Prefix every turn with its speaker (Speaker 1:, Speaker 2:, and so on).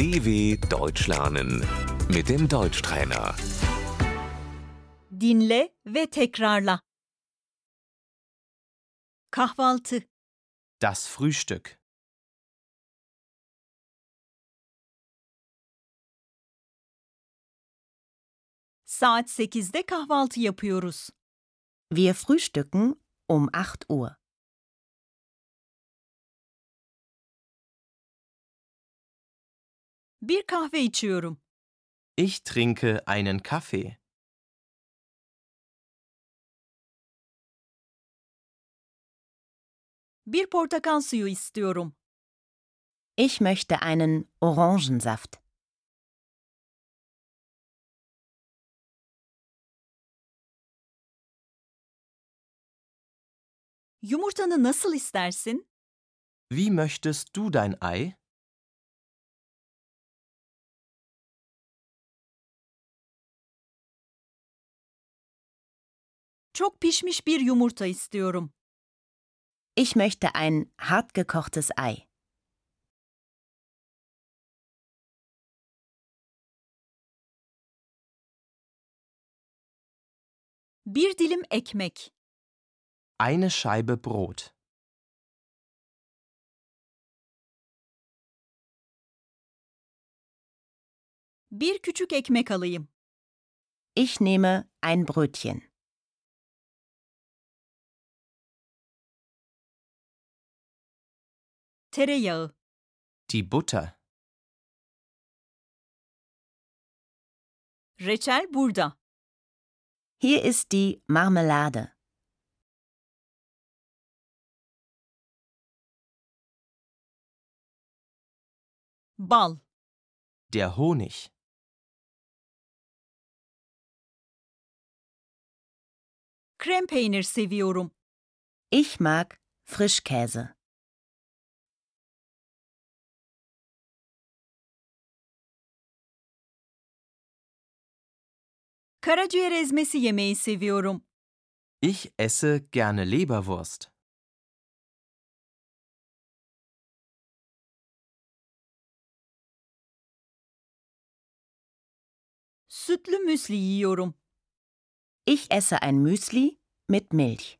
Speaker 1: DW Deutsch lernen mit dem Deutschtrainer.
Speaker 2: Dinle ve tekrarla. Kahvaltı,
Speaker 3: Das Frühstück.
Speaker 2: saat 8'de kahvaltı yapıyoruz.
Speaker 4: Wir frühstücken um 8 Uhr.
Speaker 2: Bir kahve içiyorum.
Speaker 3: Ich trinke einen Kaffee.
Speaker 2: Bir portakal suyu istiyorum.
Speaker 4: Ich möchte einen Orangensaft.
Speaker 2: Yumurtanı nasıl istersin?
Speaker 3: Wie möchtest du dein Ei?
Speaker 2: Çok pişmiş bir yumurta istiyorum.
Speaker 4: Ich möchte ein hartgekochtes Ei.
Speaker 2: Bir dilim ekmek.
Speaker 3: Eine Scheibe Brot.
Speaker 2: Bir küçük ekmek alayım.
Speaker 4: Ich nehme ein Brötchen.
Speaker 2: Tereyağı,
Speaker 3: Die Butter.
Speaker 2: reçel burada.
Speaker 4: Hier ist die Marmelade.
Speaker 2: Bal,
Speaker 3: Der Honig.
Speaker 2: krem peynir seviyorum.
Speaker 4: Ich mag Frischkäse.
Speaker 2: Karaciğer ezmesi yemeyi seviyorum.
Speaker 3: Ich esse gerne Leberwurst.
Speaker 2: Sütlü müsli yiyorum.
Speaker 4: Ich esse ein Müsli mit Milch.